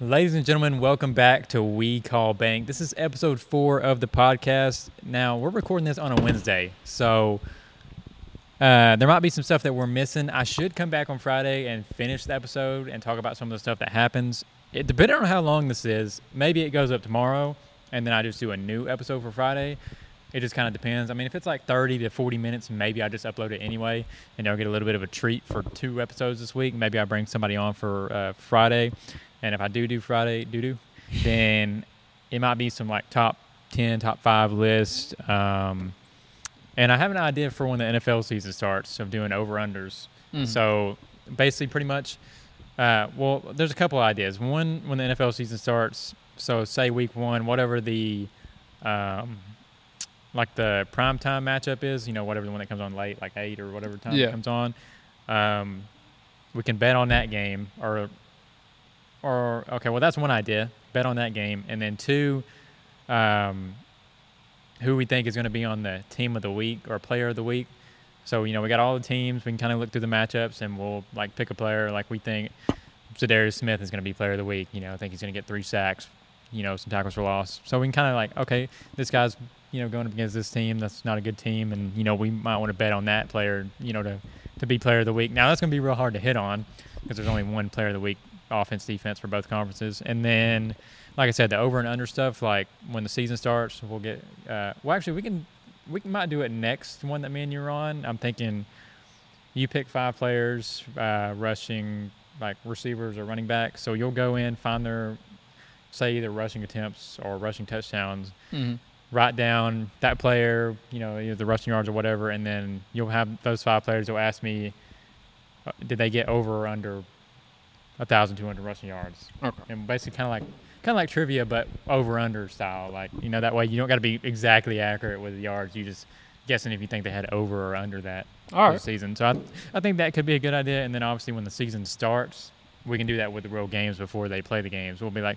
Ladies and gentlemen, welcome back to We Call Bank. This is episode four of the podcast. Now, we're recording this on a Wednesday, so uh, there might be some stuff that we're missing. I should come back on Friday and finish the episode and talk about some of the stuff that happens. It, depending on how long this is, maybe it goes up tomorrow, and then I just do a new episode for Friday. It just kind of depends. I mean, if it's like 30 to 40 minutes, maybe I just upload it anyway, and I'll get a little bit of a treat for two episodes this week. Maybe I bring somebody on for uh, Friday, and if I do do Friday do do, then it might be some like top 10, top five list. Um, and I have an idea for when the NFL season starts of doing over unders. Mm. So basically, pretty much, uh, well, there's a couple ideas. One, when the NFL season starts, so say week one, whatever the um, like the prime time matchup is, you know, whatever the one that comes on late, like eight or whatever time Yeah. it comes on, um, we can bet on that game or or okay, well that's one idea. Bet on that game, and then two, um, who we think is going to be on the team of the week or player of the week. So you know we got all the teams. We can kind of look through the matchups, and we'll like pick a player like we think Za'Darius Smith is going to be player of the week. You know, I think he's going to get three sacks. You know, some tackles for loss. So we can kind of like, okay, this guy's you know going up against this team. That's not a good team, and you know we might want to bet on that player. You know to to be player of the week. Now that's going to be real hard to hit on because there's only one player of the week offense defense for both conferences. And then like i said the over and under stuff like when the season starts we'll get uh, well actually we can we can, might do it next one that me and you're on. I'm thinking you pick five players uh, rushing like receivers or running backs. So you'll go in find their say either rushing attempts or rushing touchdowns Mhm. write down that player, you know, either the rushing yards or whatever, and then you'll have those five players will ask me, uh, did they get over or under a thousand two hundred rushing yards? Okay. And basically, kind of like kind of like trivia, but over under style. Like you know, that way you don't got to be exactly accurate with the yards. You just guessing if you think they had over or under that right. season. So I, I think that could be a good idea. And then obviously when the season starts, we can do that with the real games before they play the games. We'll be like,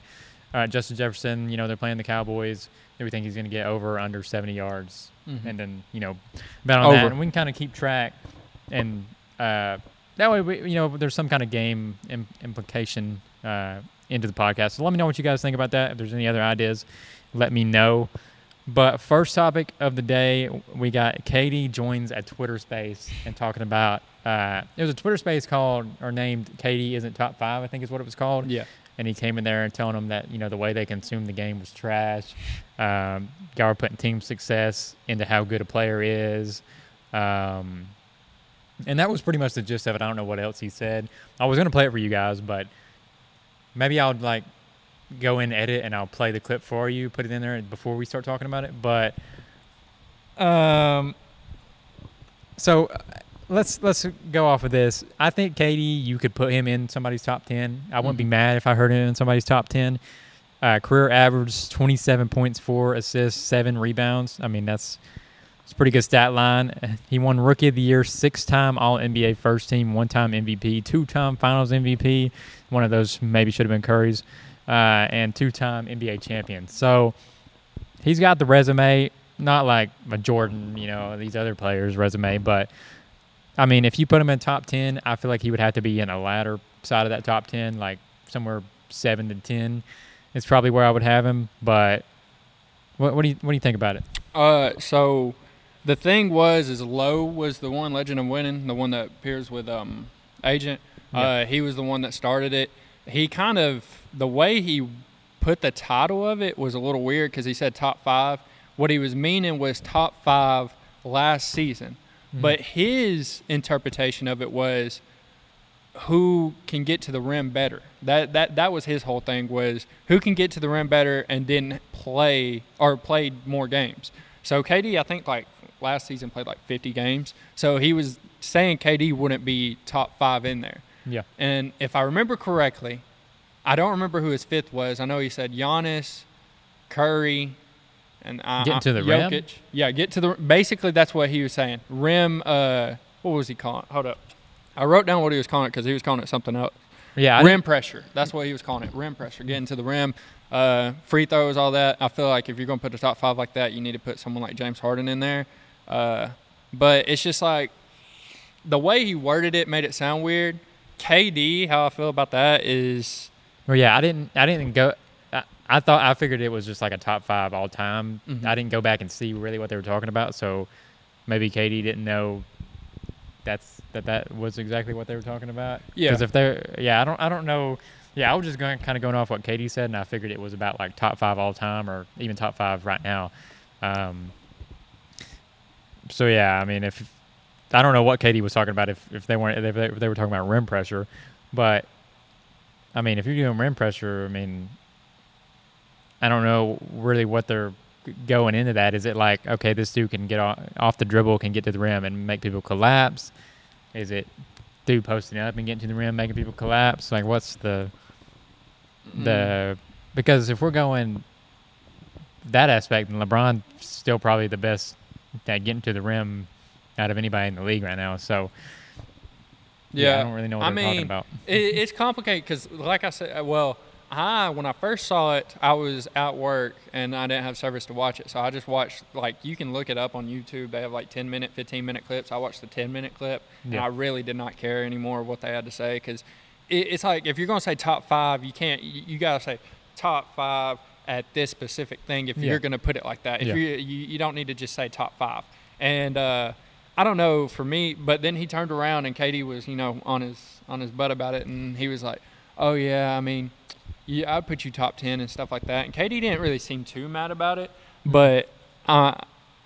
all right, Justin Jefferson, you know, they're playing the Cowboys. Do we think he's going to get over or under 70 yards? Mhm. And then, you know, bet on Over. that. And we can kind of keep track. And uh, that way, we, you know, there's some kind of game Im- implication uh, into the podcast. So let me know what you guys think about that. If there's any other ideas, let me know. But first topic of the day, we got KD joins a Twitter space and talking about uh, it was a Twitter space called or named KD isn't top five, I think is what it was called. Yeah. And he came in there and telling them that you know the way they consumed the game was trash. Um, y'all were putting team success into how good a player is. Um, and that was pretty much the gist of it. I don't know what else he said. I was gonna play it for you guys, but maybe I'll like go in edit and I'll play the clip for you, put it in there before we start talking about it. But um, so uh, let's let's go off of this. I think KD, you could put him in somebody's top ten. I wouldn't be Mhm. mad if I heard him in somebody's top ten. Uh, career average twenty seven points, four assists, seven rebounds. I mean that's it's a pretty good stat line. He won Rookie of the Year, six time All NBA First Team, one time MVP, two time Finals MVP. One of those maybe should have been Curry's, uh, and two time NBA champion. So he's got the resume, not like a Jordan, you know, these other players' resume, but I mean, if you put him in top 10, I feel like he would have to be in a latter side of that top 10, like somewhere 7 to 10 It's probably where I would have him. But what, what do you what do you think about it? Uh, so the thing was, is Lowe was the one Legend of Winning, the one that appears with um Agent. Yeah. Uh, he was the one that started it. He kind of the way he put the title of it was a little weird because he said top five. What he was meaning was top five last season, but his interpretation of it was who can get to the rim better. That that that was his whole thing was who can get to the rim better and didn't play or played more games. So KD, I think like last season played like 50 games. So he was saying KD wouldn't be top five in there. Yeah. And if I remember correctly, I don't remember who his fifth was. I know he said Giannis, Curry, and uh, Getting to the rim? Jokic. Yeah, get to the. Basically, that's what he was saying. Rim. Uh, what was he calling? Hold up. I wrote down what he was calling it because he was calling it something else. Yeah. Rim pressure. That's what he was calling it. Rim pressure. Getting to the rim. Uh, free throws, all that. I feel like if you're going to put a top five like that, you need to put someone like James Harden in there. Uh, but it's just like the way he worded it made it sound weird. KD, how I feel about that is Well, yeah, I didn't. I didn't go. I, I thought I figured it was just like a top five all time. Mhm. I didn't go back and see really what they were talking about. So maybe KD didn't know that's that that was exactly what they were talking about. Yeah. Because if they're yeah, I don't I don't know. Yeah, I was just going kind of going off what KD said, and I figured it was about like top five all time or even top five right now. Um, so yeah, I mean, if I don't know what KD was talking about, if if they weren't if they, if they were talking about rim pressure, but I mean, if you're doing rim pressure, I mean, I don't know really what they're going into that. Is it like okay, this dude can get off, off the dribble, can get to the rim and make people collapse? Is it dude posting up and getting to the rim, making people collapse? Like, what's the Mm. the because if we're going that aspect, then LeBron's still probably the best at getting to the rim out of anybody in the league right now. So yeah, I don't really know what I mean, talking about. It, it's complicated because, like I said, well, I when I first saw it, I was at work and I didn't have service to watch it, so I just watched. Like you can look it up on YouTube. They have like 10 minute, 15 minute clips. I watched the 10 minute clip, and I really did not care anymore what they had to say because it, it's like if you're gonna say top five, you can't. You, you gotta say top five at this specific thing if Yeah. you're gonna put it like that. If Yeah. you, you you don't need to just say top five. And uh, I don't know for me, but then he turned around and KD was, you know, on his on his butt about it, and he was like, "Oh yeah, I mean, yeah, I'd put you top ten and stuff like that." And KD didn't really seem too mad about it, but uh,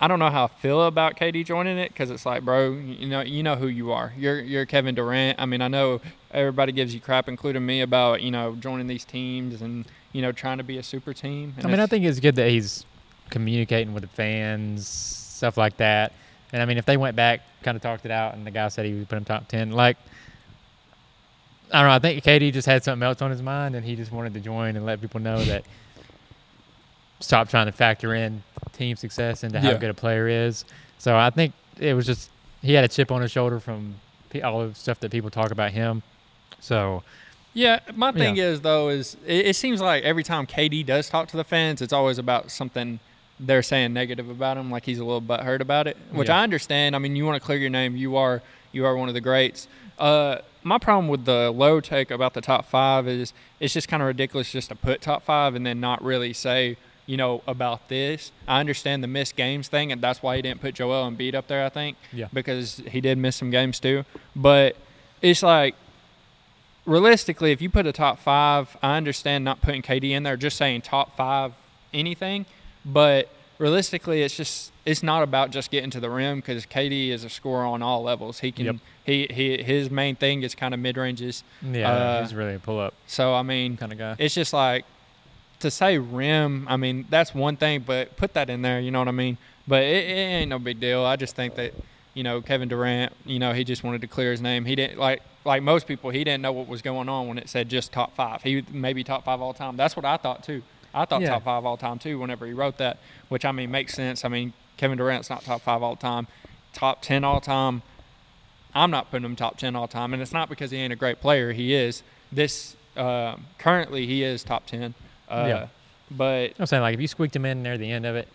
I don't know how I feel about KD joining it because it's like, bro, you know, you know who you are. You're you're Kevin Durant. I mean, I know everybody gives you crap, including me, about you know joining these teams and you know trying to be a super team. And I mean, I think it's good that he's communicating with the fans, stuff like that. And I mean, if they went back, kind of talked it out, and the guy said he would put him top ten, like I don't know. I think KD just had something else on his mind, and he just wanted to join and let people know that stop trying to factor in team success into how Yeah. good a player is. So I think it was just he had a chip on his shoulder from all the stuff that people talk about him. So Yeah, my thing is though is it, it seems like every time KD does talk to the fans, it's always about something they're saying negative about him, like he's a little butthurt about it, which Yeah. I understand. I mean, you want to clear your name. You are you are one of the greats. Uh, my problem with the low take about the top five is it's just kind of ridiculous just to put top five and then not really say you know about this. I understand the missed games thing, and that's why he didn't put Joel Embiid up there. I think Yeah. because he did miss some games too, but it's like realistically, if you put a top five, I understand not putting KD in there, just saying top five anything. But realistically, it's just it's not about just getting to the rim because KD is a scorer on all levels. He can Yep. he, he his main thing is kind of mid ranges. yeah, Uh, he's really a pull up So I mean, kind of guy. it's just like to say rim. I mean, that's one thing, but put that in there. You know what I mean? But it, it ain't no big deal. I just think that you know Kevin Durant. You know, he just wanted to clear his name. He didn't like like most people. He didn't know what was going on when it said just top five. He maybe top five all time. That's what I thought too. I thought Yeah. top five all time too. Whenever he wrote that, which I mean makes sense. I mean Kevin Durant's not top five all time. Top ten all time. I'm not putting him top ten all time, and it's not because he ain't a great player. He is. This uh, currently he is top ten. Uh, Yeah. But I'm saying like if you squeaked him in near the end of it,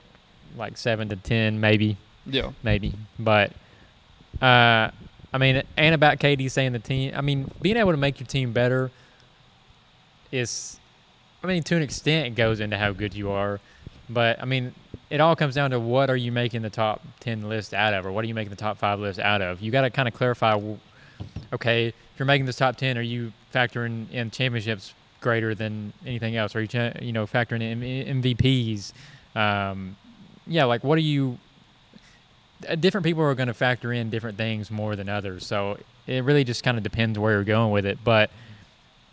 like seven to ten, maybe, yeah, maybe. But uh, I mean, and about KD saying the team. I mean, being able to make your team better is, I mean, to an extent, it goes into how good you are. But I mean, it all comes down to what are you making the top ten list out of, or what are you making the top five list out of? You got to kind of clarify. Okay, if you're making this top ten, are you factoring in championships greater than anything else? Are you you know factoring in MVPs? Um, yeah, like what are you? Uh, different people are going to factor in different things more than others. So it really just kind of depends where you're going with it. But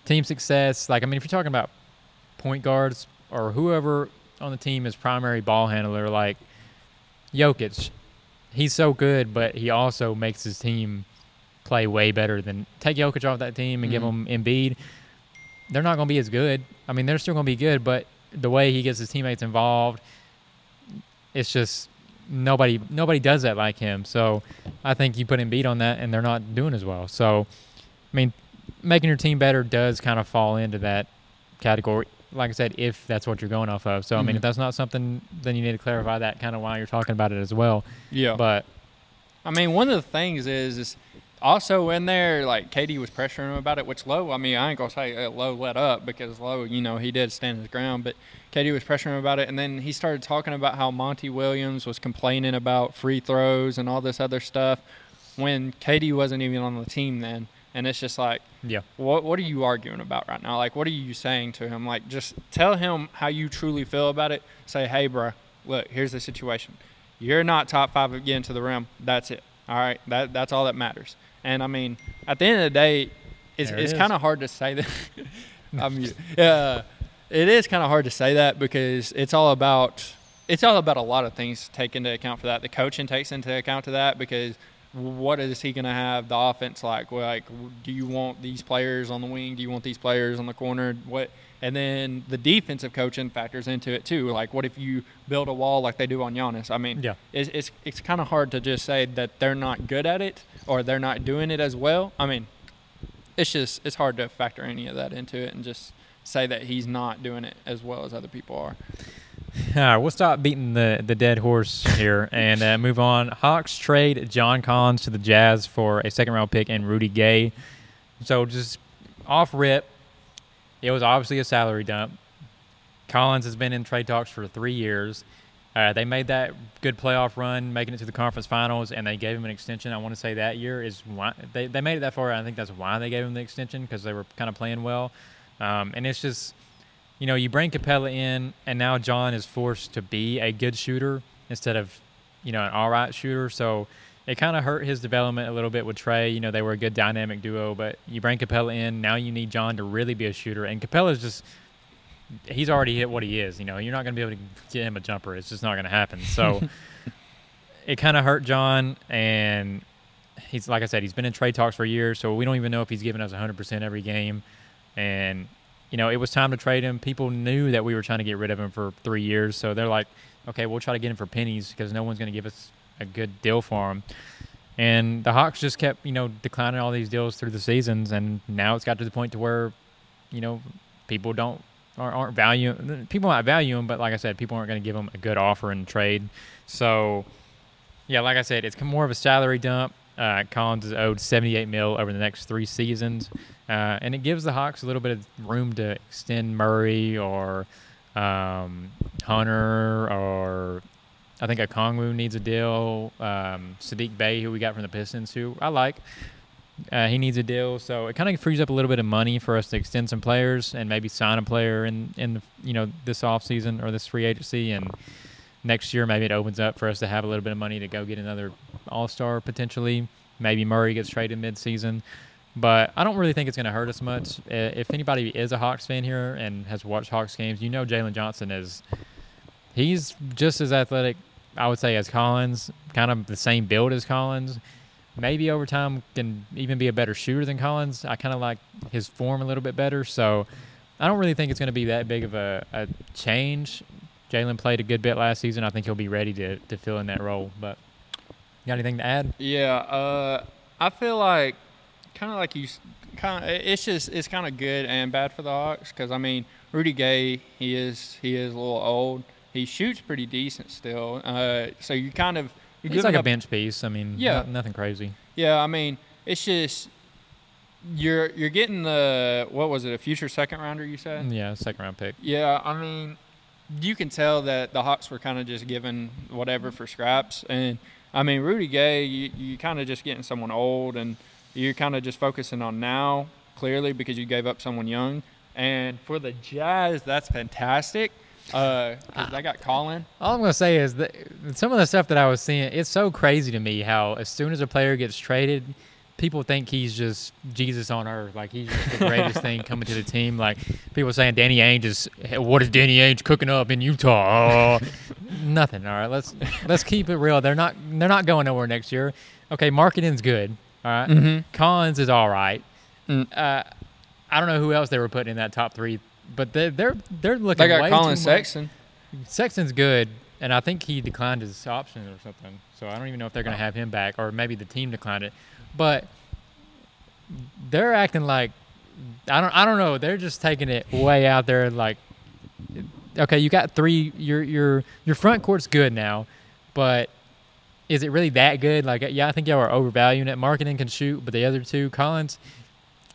team success, like I mean, if you're talking about point guards or whoever on the team is primary ball handler, like Jokic, he's so good, but he also makes his team play way better than take Jokic off that team and give Mhm. him Embiid. They're not going to be as good. I mean, they're still going to be good, but the way he gets his teammates involved, it's just nobody nobody does that like him. So I think you put Embiid on that, and they're not doing as well. So I mean, making your team better does kind of fall into that category. Like I said, if that's what you're going off of. So I mean, Mhm. if that's not something, then you need to clarify that kind of while you're talking about it as well. yeah. But I mean, one of the things is, is also in there, like KD was pressuring him about it, which Lowe, I mean, I ain't gonna say uh, Lowe let up because Lowe, you know, he did stand his ground, but KD was pressuring him about it, and then he started talking about how Monty Williams was complaining about free throws and all this other stuff when KD wasn't even on the team then, and it's just like, Yeah. what what are you arguing about right now? Like, what are you saying to him? Like, just tell him how you truly feel about it. Say, hey, bro, look, here's the situation. You're not top five again to the rim. That's it. All right, that that's all that matters. And I mean, at the end of the day, it's There it's kind of hard to say that. I'm yeah, it is kind of hard to say that because it's all about it's all about a lot of things take into account for that. The coaching takes into account to that because what is he going to have the offense like? Like, do you want these players on the wing? Do you want these players on the corner? What? And then the defensive coaching factors into it too. Like, what if you build a wall like they do on Giannis? I mean, Yeah. it's it's, it's kind of hard to just say that they're not good at it or they're not doing it as well. I mean, it's just it's hard to factor any of that into it and just say that he's not doing it as well as other people are. All right, we'll stop beating the, the dead horse here and uh, move on. Hawks trade John Collins to the Jazz for a second round pick and Rudy Gay. So just off rip, it was obviously a salary dump. Collins has been in trade talks for three years. Uh, they made that good playoff run, making it to the conference finals, and they gave him an extension. I want to say that year is why they, they made it that far. I think that's why they gave him the extension because they were kind of playing well. Um, and it's just, you know, you bring Capela in, and now John is forced to be a good shooter instead of, you know, an all right shooter. So it kind of hurt his development a little bit with Trey. You know, they were a good dynamic duo, but you bring Capela in, now you need John to really be a shooter. And Capela's just, he's already hit what he is. You know, you're not going to be able to get him a jumper. It's just not going to happen. So it kind of hurt John, and he's like I said, he's been in trade talks for years, so we don't even know if he's giving us 100% every game. And you know, it was time to trade him. People knew that we were trying to get rid of him for three years, so they're like, okay, we'll try to get him for pennies because no one's going to give us a good deal for him. And the Hawks just kept, you know, declining all these deals through the seasons, and now it's got to the point to where, you know, people don't aren't, aren't value people might value him, but like I said, people aren't going to give him a good offer in trade. So, yeah, like I said, it's more of a salary dump. Uh, Collins is owed 78 mil over the next three seasons, uh, and it gives the Hawks a little bit of room to extend Murray or um, Hunter or I think a Okongwu needs a deal. Um, Saddiq Bey, who we got from the Pistons, who I like, uh, he needs a deal. So it kind of frees up a little bit of money for us to extend some players and maybe sign a player in in the, you know this offseason or this free agency and next year maybe it opens up for us to have a little bit of money to go get another All Star potentially. Maybe Murray gets traded mid-season. But I don't really think it's going to hurt us much. Uh, If anybody is a Hawks fan here and has watched Hawks games, you know Jalen Johnson is he's just as athletic, I would say, as Collins, kind of the same build as Collins. Maybe over time can even be a better shooter than Collins. I kind of like his form a little bit better. So I don't really think it's going to be that big of a, a change. Jalen played a good bit last season. I think he'll be ready to, to fill in that role. But you got anything to add? Yeah, uh, I feel like kind of like you, kind of. It's just it's kind of good and bad for the Hawks because I mean Rudy Gay, he is he is a little old. He shoots pretty decent still. Uh, so you kind of you're giving like a bench piece. I mean, Yeah. no- nothing crazy. Yeah, I mean it's just you're you're getting the what was it a future second rounder you said? Yeah, second round pick. Yeah, I mean, you can tell that the Hawks were kind of just giving whatever for scraps. And I mean, Rudy Gay, you, you kind of just getting someone old, and you're kind of just focusing on now, clearly, because you gave up someone young. And for the Jazz, that's fantastic. Uh, 'cause they got Colin. All I'm gonna say is that some of the stuff that I was seeing, it's so crazy to me how as soon as a player gets traded, people think he's just Jesus on earth, like he's just the greatest thing coming to the team. Like people saying Danny Ainge is, what is Danny Ainge cooking up in Utah? Oh, nothing. All right, let's let's keep it real. They're not they're not going nowhere next year. Okay, Markkanen's good. All right? Mhm. Collins is all right. Mm. Uh, I don't know who else they were putting in that top three, but they're they're they're looking. They got Colin too much- Sexton. Sexton's good, and I think he declined his option or something. So I don't even know if they're going to oh. have him back, or maybe the team declined it. But they're acting like I don't. I don't know. They're just taking it way out there. Like, okay, you got three. Your your your front court's good now, but is it really that good? Like, yeah, I think y'all are overvaluing it. Markkanen can shoot, but the other two, Collins,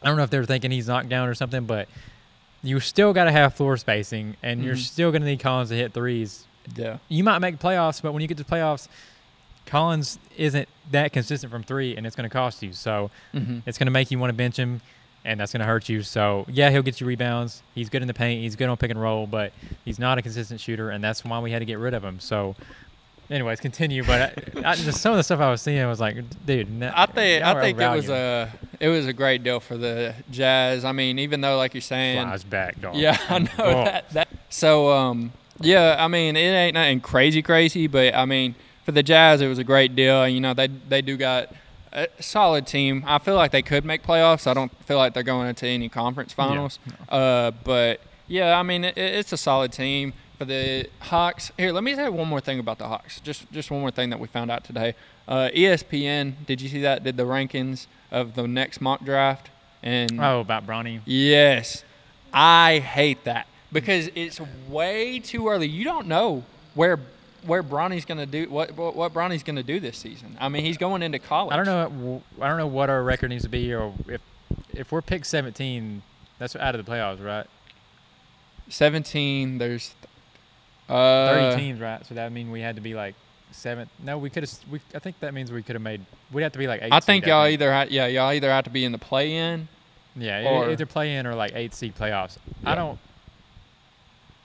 I don't know if they're thinking he's knocked down or something, but you still got to have floor spacing, and you're Mhm. still going to need Collins to hit threes. Yeah. You might make playoffs, but when you get to playoffs, Collins isn't that consistent from three, and it's going to cost you. So Mm-hmm. it's going to make you want to bench him, and that's going to hurt you. So yeah, he'll get you rebounds. He's good in the paint. He's good on pick and roll, but he's not a consistent shooter, and that's why we had to get rid of him. So, anyways, continue. But I, I, just some of the stuff I was seeing, I was like, dude, no, I think I think it was a it was a great deal for the Jazz. I mean, even though like you're saying, flies back, dog. yeah, I know Oh. that, that. So um, yeah, I mean, it ain't nothing crazy, crazy, but I mean, for the Jazz, it was a great deal. You know, they they do got a solid team. I feel like they could make playoffs. I don't feel like they're going into any conference finals. Uh, but yeah, I mean, it, it's a solid team for the Hawks. Here, let me say one more thing about the Hawks. Just just one more thing that we found out today. Uh, ESPN, did you see that? Did the rankings of the next mock draft? And Oh, about Bronny. Yes. I hate that because it's way too early. You don't know where where Bronny's going to do what what, what Bronny's going to do this season. I mean, he's going into college. I don't know. I don't know what our record needs to be, or if if we're picked 17, that's out of the playoffs, right? 17 there's uh 30 teams, right? So that would mean we had to be like seventh. No, we could have. We I think that means we could have made. We'd have to be like eight. I think y'all either ha- yeah, y'all either have to be in the play in. Yeah, or- either play in or like eight seed playoffs. I don't.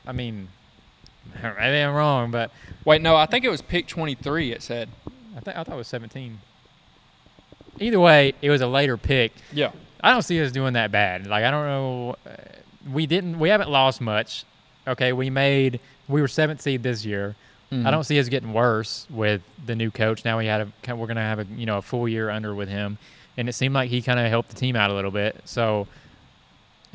I mean, maybe I'm wrong, but Wait, no, I think it was pick 23 it said. I think I thought it was 17. Either way, it was a later pick. Yeah. I don't see us doing that bad. Like I don't know. uh, We didn't. We haven't lost much. Okay, we made. We were seventh seed this year. Mm-hmm. I don't see us getting worse with the new coach. Now we had a. We're gonna have a you know a full year under with him, and it seemed like he kind of helped the team out a little bit. So,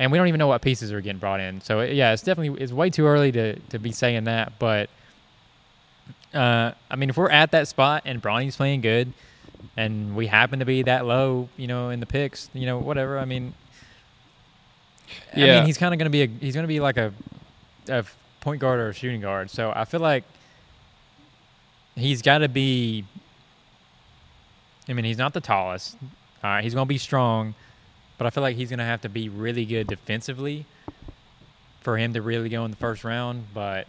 and we don't even know what pieces are getting brought in. So yeah, it's definitely it's way too early to to be saying that. But uh, I mean, if we're at that spot and Bronny's playing good, and we happen to be that low, you know, in the picks, you know, whatever. I mean, I Yeah. mean, he's kind of going to be a he's going to be like a, a point guard or shooting guard. So I feel like he's got to be. I mean, he's not the tallest. All right, he's going to be strong, but I feel like he's going to have to be really good defensively for him to really go in the first round. But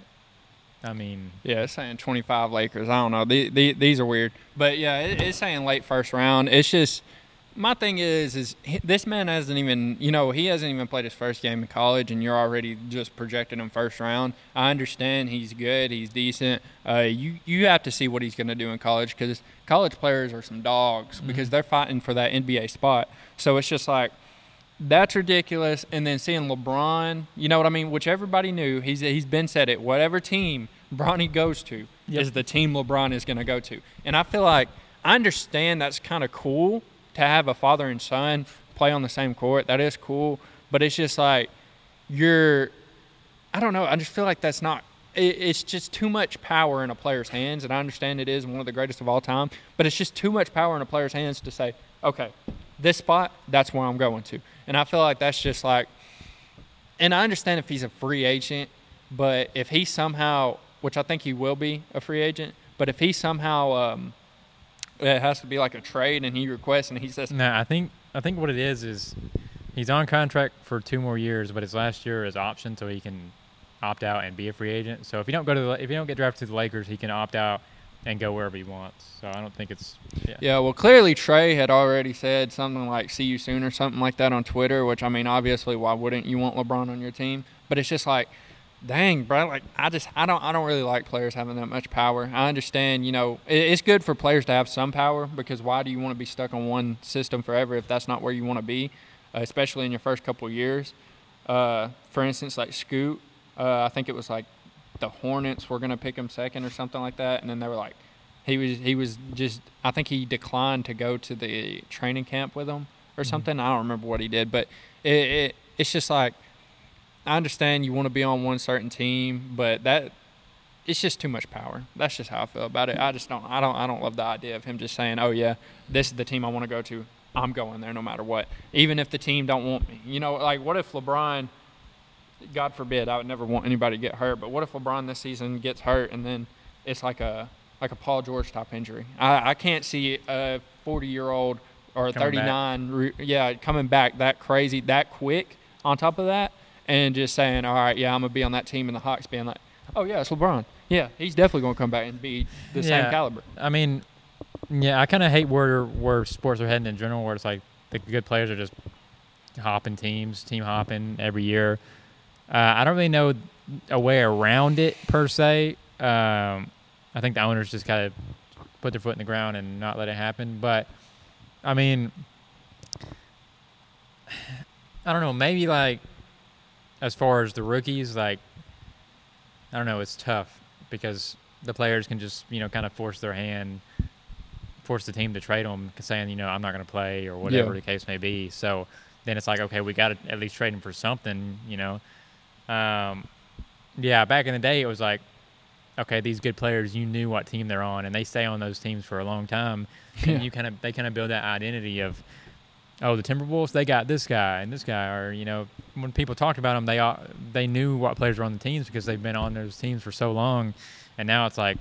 I mean, Yeah, it's saying 25 Lakers. I don't know. The, the, these are weird. But yeah, it, it's saying late first round. It's just my thing is is this man hasn't even, you know, he hasn't even played his first game in college and you're already just projecting him first round. I understand he's good, he's decent. Uh, you you have to see what he's going to do in college cuz college players are some dogs because they're fighting for that NBA spot. So it's just like that's ridiculous. And then seeing LeBron, you know what I mean? Which everybody knew. He's he's been said it. Whatever team Bronny goes to Yep. is the team LeBron is going to go to. And I feel like I understand that's kind of cool to have a father and son play on the same court. That is cool. But it's just like you're. I don't know. I just feel like that's not. It, it's just too much power in a player's hands, and I understand it is one of the greatest of all time. But it's just too much power in a player's hands to say, okay, this spot, that's where I'm going to. And I feel like that's just like, and I understand if he's a free agent, but if he somehow, which I think he will be a free agent, but if he somehow, um, it has to be like a trade and he requests and he says, no, I think I think what it is is he's on contract for two more years, but his last year is option, so he can opt out and be a free agent. So if you don't go to the, if you don't get drafted to the Lakers, he can opt out and go wherever he wants. So I don't think it's yeah. Yeah, well, clearly Trey had already said something like "see you soon" or something like that on Twitter. Which I mean, obviously, why wouldn't you want LeBron on your team? But it's just like, dang, bro. Like I just I don't I don't really like players having that much power. I understand, you know, it, it's good for players to have some power because why do you want to be stuck on one system forever if that's not where you want to be, uh, especially in your first couple of years. Uh, for instance, like Scoot, uh, I think it was like the Hornets were gonna pick him second or something like that, and then they were like, he was he was just I think he declined to go to the training camp with them or something. I don't remember what he did, but it, it it's just like I understand you want to be on one certain team, but that it's just too much power. That's just how I feel about it. I just don't I don't I don't love the idea of him just saying, "Oh yeah, this is the team I want to go to. I'm going there no matter what, even if the team don't want me." You know, like what if LeBron God forbid, I would never want anybody to get hurt, but what if LeBron this season gets hurt and then it's like a like a Paul George type injury. I, I can't see a 40 year old or a Coming back. 39, re- yeah, coming back that crazy, that quick. On top of that, and just saying, all right, yeah, I'm gonna be on that team, and the Hawks being like, oh yeah, it's LeBron. Yeah, he's definitely gonna come back and be the same caliber. I mean, yeah, I kind of hate where where sports are heading in general, where it's like the good players are just hopping teams, team hopping every year. Uh, I don't really know a way around it per se. Um, I think the owners just kind of put their foot in the ground and not let it happen. But I mean, I don't know. Maybe like as far as the rookies, like I don't know, it's tough because the players can just you know kind of force their hand, force the team to trade them, saying you know I'm not going to play or whatever Yeah. the case may be. So then it's like okay, we got to at least trade him for something, you know. Um, yeah, back in the day it was like okay, these good players, you knew what team they're on, and they stay on those teams for a long time. Yeah. And you kind of they kind of build that identity of, oh, the Timberwolves, they got this guy and this guy, or you know, when people talked about them, they all, they knew what players were on the teams because they've been on those teams for so long, and now it's like,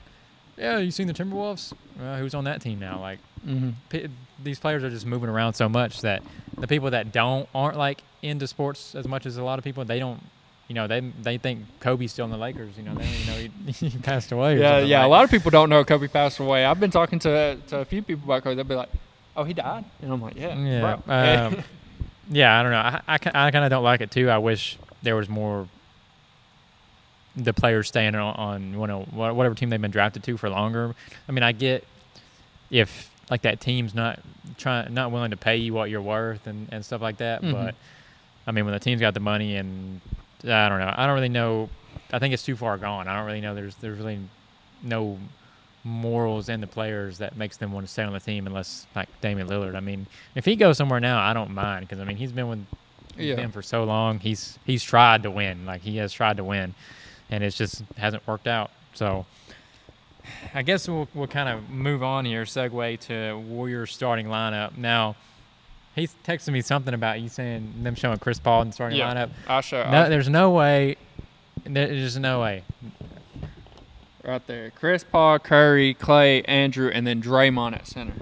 yeah, you seen the Timberwolves? Uh, who's on that team now? Like, Mm-hmm. p- these players are just moving around so much that the people that don't aren't like into sports as much as a lot of people, they don't. You know, they they think Kobe's still in the Lakers. You know, they don't even know he, he passed away. Yeah, yeah. Like- A lot of people don't know Kobe passed away. I've been talking to to a few people about Kobe. They'll be like, "Oh, he died," and I'm like, "Yeah, Yeah. bro." Um, yeah, I don't know. I, I, I kind of don't like it too. I wish there was more the players staying on, on you know, whatever team they've been drafted to for longer. I mean, I get if like that team's not trying not willing to pay you what you're worth and, and stuff like that, Mhm. but I mean, when the team's got the money and I don't know. I don't really know. I think it's too far gone. I don't really know. There's there's really no morals in the players that makes them want to stay on the team unless like Damian Lillard. I mean, if he goes somewhere now, I don't mind because I mean he's been with Yeah. them for so long. He's he's tried to win. Like he has tried to win, and it's just hasn't worked out. So I guess we'll we'll kind of move on here. Segue to Warriors starting lineup now. He's texting me something about you saying them showing Chris Paul in the starting yeah. lineup. I'll show. No, I'll- there's no way. There's no way. Right there. Chris Paul, Curry, Clay, Andrew, and then Draymond at center.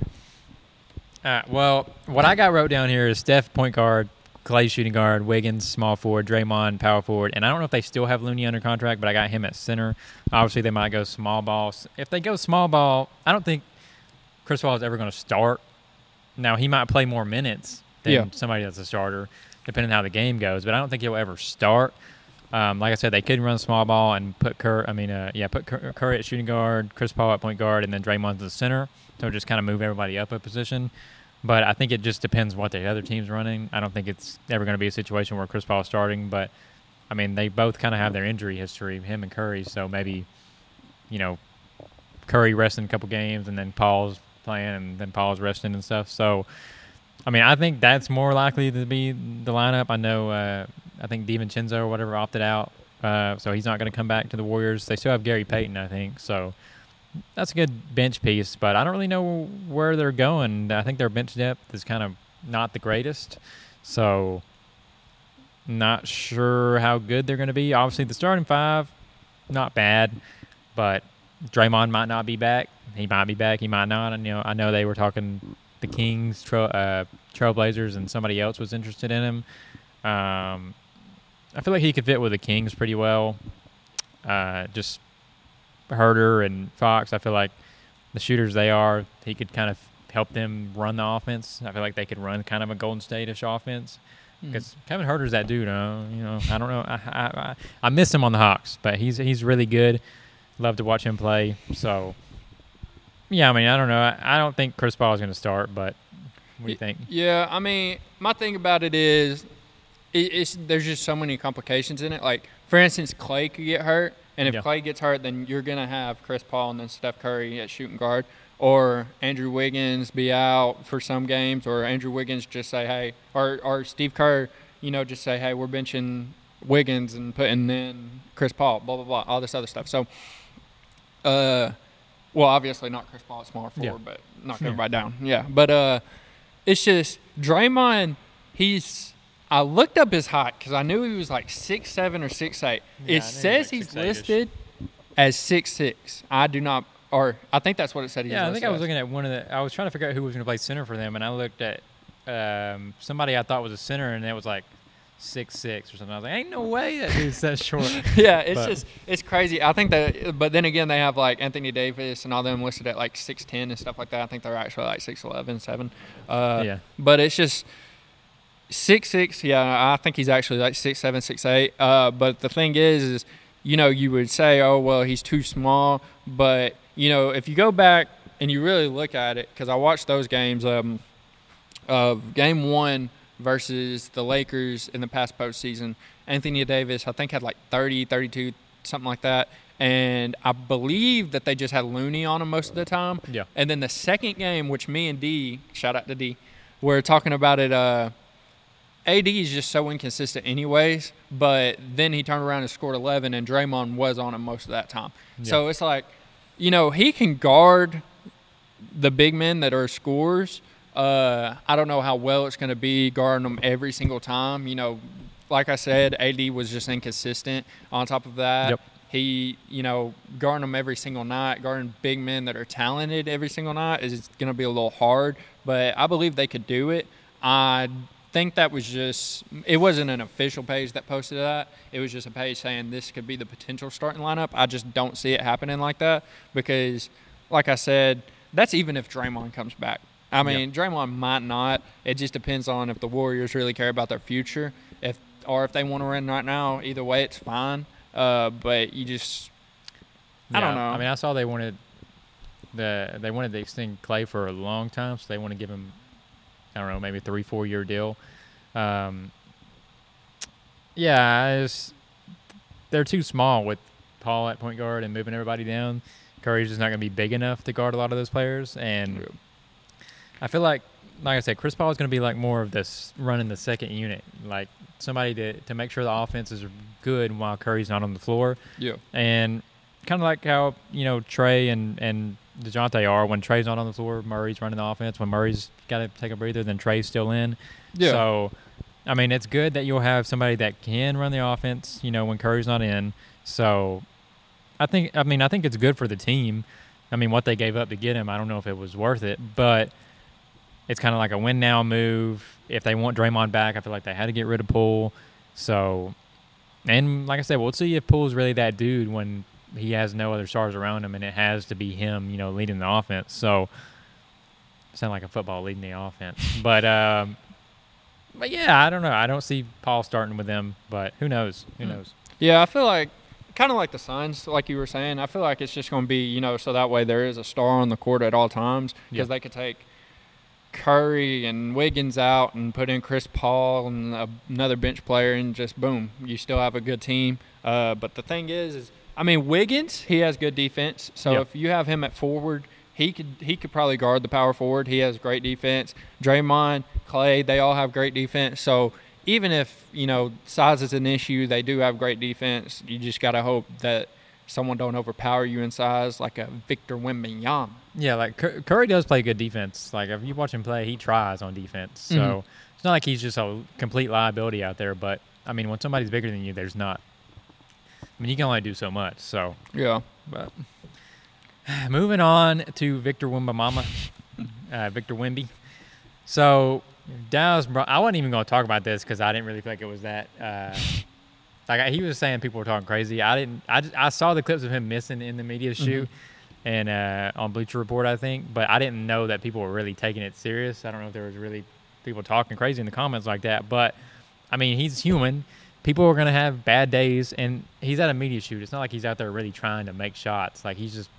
All right. well, what I got wrote down here is Steph point guard, Clay shooting guard, Wiggins small forward, Draymond power forward, and I don't know if they still have Looney under contract, but I got him at center. Obviously, they might go small ball. If they go small ball, I don't think Chris Paul is ever going to start. Now he might play more minutes than Yeah. somebody that's a starter, depending on how the game goes. But I don't think he'll ever start. Um, like I said, they could run small ball and put Cur. I mean, uh, yeah, put Cur- Curry at shooting guard, Chris Paul at point guard, and then Draymond to the center. So just kind of move everybody up a position. But I think it just depends what the other team's running. I don't think it's ever going to be a situation where Chris Paul's starting. But I mean, they both kind of have their injury history, him and Curry. So maybe, you know, Curry resting a couple games, and then Paul's playing, and then Paul's resting and stuff. So, I mean, I think that's more likely to be the lineup. I know, uh, I think DiVincenzo or whatever opted out, uh, so he's not going to come back to the Warriors. They still have Gary Payton, I think. So that's a good bench piece, but I don't really know where they're going. I think their bench depth is kind of not the greatest. So, not sure how good they're going to be. Obviously, the starting five, not bad, but Draymond might not be back. He might be back. He might not. And you know, I know they were talking the Kings, Trail, uh, Trailblazers, and somebody else was interested in him. Um, I feel like he could fit with the Kings pretty well. Uh, just Huerter and Fox. I feel like the shooters they are, he could kind of help them run the offense. I feel like they could run kind of a Golden State-ish offense. Because Kevin Huerter's that dude, uh, you know. I don't know. I, I I I miss him on the Hawks, but he's he's really good. Love to watch him play. So, yeah, I mean, I don't know. I, I don't think Chris Paul is going to start, but what do you think? Yeah, I mean, my thing about it is, it, it's there's just so many complications in it. Like, for instance, Clay could get hurt, and if Yeah. Clay gets hurt, then you're gonna have Chris Paul and then Steph Curry at shooting guard, or Andrew Wiggins be out for some games, or Andrew Wiggins just say, hey, or or Steve Kerr, you know, just say, hey, we're benching Wiggins and putting in Chris Paul, blah blah blah, all this other stuff. So, uh, well, obviously not Chris Paul at small forward, Yeah. but knock Yeah. everybody down. Yeah, but uh, it's just Draymond. He's I looked up his height because I knew he was like six seven or six eight. Yeah, it says like he's 6'8"-ish. listed as six six. I do not. or I think that's what it said. He Yeah, I think I was as. looking at one of the. I was trying to figure out who was going to play center for them, and I looked at um, somebody I thought was a center, and it was like six six or something. I was like, ain't no way that dude's that short. yeah, it's But- just it's crazy. I think that, but then again, they have like Anthony Davis and all them listed at like six ten and stuff like that. I think they're actually like six eleven, seven. Uh, Yeah. But it's just six six. Yeah, I think he's actually like six seven, six eight. Uh, but the thing is, is you know, you would say, oh well, he's too small. But you know, if you go back and you really look at it, because I watched those games. Um, of game one versus the Lakers in the past postseason, Anthony Davis, I think, had like 30, 32, something like that. And I believe that they just had Looney on him most of the time. Yeah. And then the second game, which me and D, shout out to D, were talking about it. Uh, AD is just so inconsistent, anyways. But then he turned around and scored 11, and Draymond was on him most of that time. So it's like, you know, he can guard the big men that are scorers. Uh, I don't know how well it's going to be guarding them every single time. You know, like I said, AD was just inconsistent. On top of that, Yep. he, you know, guarding them every single night, guarding big men that are talented every single night is going to be a little hard. But I believe they could do it. I think that was just it wasn't an official page that posted that. It was just a page saying this could be the potential starting lineup. I just don't see it happening like that because, like I said, that's even if Draymond comes back. I mean, Draymond might not. It just depends on if the Warriors really care about their future, if or if they want to win right now. Either way, it's fine. Uh, but you just I don't know. I mean, I saw they wanted the they wanted to extend Clay for a long time, so they want to give him, I don't know, maybe a three four year deal. Um, yeah, just, they're too small with Paul at point guard and moving everybody down. Curry's just not going to be big enough to guard a lot of those players, and I feel like, like I said, Chris Paul is going to be like more of this running the second unit, like somebody to to make sure the offense is good while Curry's not on the floor yeah, and kind of like how you know Trey and and Dejounte are. When Trey's not on the floor, Murray's running the offense. When Murray's got to take a breather, then Trey's still in. Yeah. So, I mean, it's good that you'll have somebody that can run the offense. You know, when Curry's not in. So, I think. I mean, I think it's good for the team. I mean, what they gave up to get him, I don't know if it was worth it, but it's kind of like a win now move. If they want Draymond back, I feel like they had to get rid of Poole. So, and like I said, we'll see if Poole's really that dude when he has no other stars around him, and it has to be him, you know, leading the offense. So, sound like a football leading the offense, but um, but yeah, I don't know. I don't see Paul starting with them, but who knows? Who Hmm. knows? Yeah, I feel like kind of like the signs, like you were saying. I feel like it's just going to be, you know, so that way there is a star on the court at all times because Yeah. they could take Curry and Wiggins out and put in Chris Paul and a, another bench player and just boom, you still have a good team. Uh, but the thing is, is I mean Wiggins, he has good defense. So Yeah. if you have him at forward, he could he could probably guard the power forward. He has great defense. Draymond, Clay, they all have great defense. So even if you know size is an issue, they do have great defense. You just gotta hope that someone don't overpower you in size, like a Victor Wembanyama. Yeah, like Curry does play good defense. Like if you watch him play, he tries on defense. So Mhm. it's not like he's just a complete liability out there. But I mean, when somebody's bigger than you, there's not. I mean, you can only do so much. So, Yeah. but moving on to Victor Wimbamama, uh, Victor Wimby. So Dallas, bro, I wasn't even going to talk about this because I didn't really feel like it was that. Uh, like he was saying, people were talking crazy. I didn't. I, just, I saw the clips of him missing in the media shoot, and uh, on Bleacher Report, I think. But I didn't know that people were really taking it serious. I don't know if there was really people talking crazy in the comments like that. But I mean, he's human. People are gonna have bad days, and he's at a media shoot. It's not like he's out there really trying to make shots. Like he's just,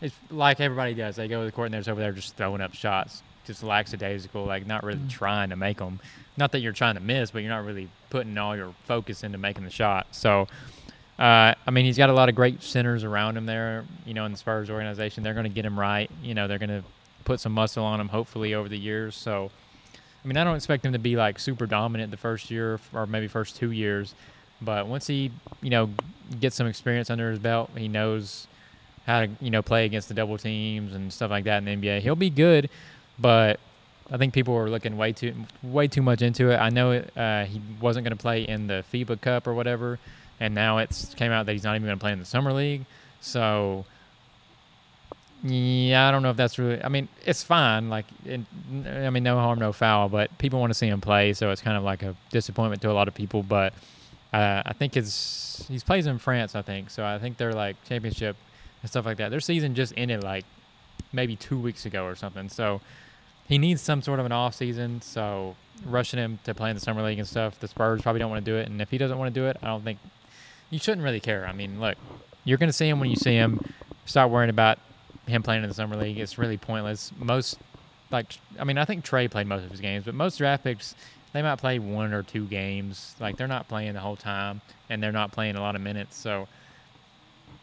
it's like everybody does. They go to the court and they're just over there just throwing up shots, just lackadaisical, like not really trying to make them. Not that you're trying to miss, but you're not really putting all your focus into making the shot. So, uh, I mean, he's got a lot of great centers around him there. You know, in the Spurs organization, they're going to get him right. You know, they're going to put some muscle on him, hopefully over the years. So, I mean, I don't expect him to be like super dominant the first year or maybe first two years, but once he, you know, gets some experience under his belt, he knows how to, you know, play against the double teams and stuff like that in the NBA. He'll be good, but I think people were looking way too way too much into it. I know it, uh, he wasn't going to play in the FIBA Cup or whatever, and now it's came out that he's not even going to play in the summer league. So Yeah, I don't know if that's really. I mean, it's fine. Like, it, I mean, no harm, no foul. But people want to see him play, so it's kind of like a disappointment to a lot of people. But uh, I think it's he's plays in France. I think so. I think they're like championship and stuff like that. Their season just ended like maybe two weeks ago or something. So he needs some sort of an off season. So rushing him to play in the summer league and stuff, the Spurs probably don't want to do it. And if he doesn't want to do it, I don't think you shouldn't really care. I mean, look, you're going to see him when you see him. Stop worrying about him playing in the summer league. It's really pointless. Most, like, I mean, I think Trey played most of his games, but most draft picks, they might play one or two games. Like, they're not playing the whole time, and they're not playing a lot of minutes. So,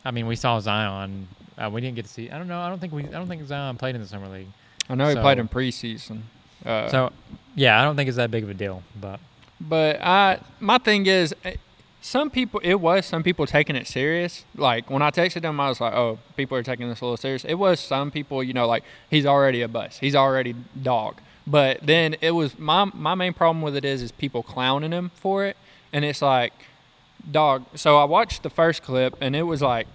I mean, we saw Zion. Uh, we didn't get to see. I don't know. I don't think we. I don't think Zion played in the summer league. I know he played in preseason. Uh, So, yeah, I don't think it's that big of a deal. But But I, my thing is, eh, some people, it was some people taking it serious. Like when I texted them, I was like, oh, people are taking this a little serious. It was some people, you know, like he's already a bust, he's already dog. But then it was my my main problem with it is is people clowning him for it, and it's like, dog. So I watched the first clip, and it was like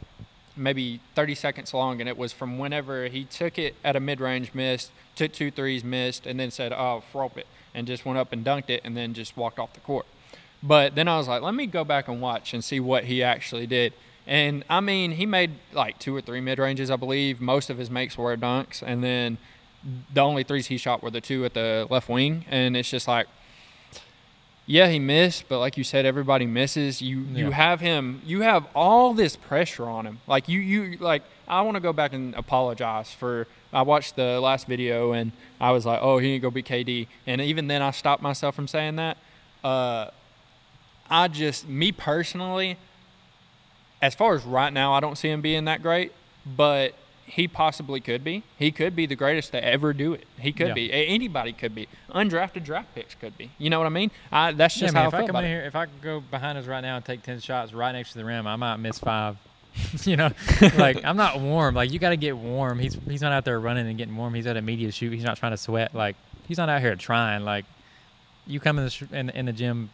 maybe 30 seconds long, and it was from whenever he took it at a mid range, missed, took two threes, missed, and then said, oh, frop it, and just went up and dunked it, and then just walked off the court. But then I was like, let me go back and watch and see what he actually did. And I mean, he made like two or three mid ranges, I believe. Most of his makes were dunks, and then the only threes he shot were the two at the left wing. And it's just like, yeah, he missed, but like you said, everybody misses. You you have him. You have all this pressure on him. Like you you like. I want to go back and apologize for. I watched the last video and I was like, oh, he ain't gonna be KD. And even then, I stopped myself from saying that. Uh, I just, me personally, as far as right now, I don't see him being that great, but he possibly could be. He could be the greatest to ever do it. He could Yeah. be. Anybody could be. Undrafted draft picks could be. You know what I mean? I, that's yeah, just man, how if I I come in it. here, if I could go behind us right now and take ten shots right next to the rim, I might miss five. you know, like I'm not warm. Like you got to get warm. He's he's not out there running and getting warm. He's at a media shoot. He's not trying to sweat. Like he's not out here trying. Like you come in the sh- in, in the gym,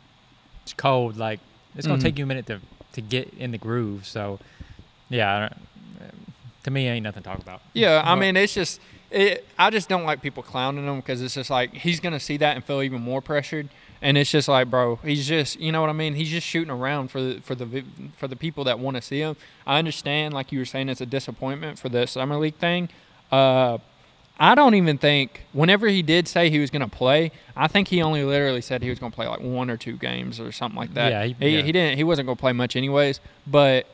it's cold. Like it's gonna Mhm. take you a minute to to get in the groove. So yeah, I don't- to me, ain't nothing to talk about. Yeah, I mean, it's just, it, I just don't like people clowning him because it's just like he's gonna see that and feel even more pressured, and it's just like, bro, he's just, you know what I mean? He's just shooting around for the for the for the people that want to see him. I understand, like you were saying, it's a disappointment for the summer league thing. Uh, I don't even think whenever he did say he was gonna play, I think he only literally said he was gonna play like one or two games or something like that. Yeah, he- he, yeah. he didn't. He wasn't gonna play much anyways, but.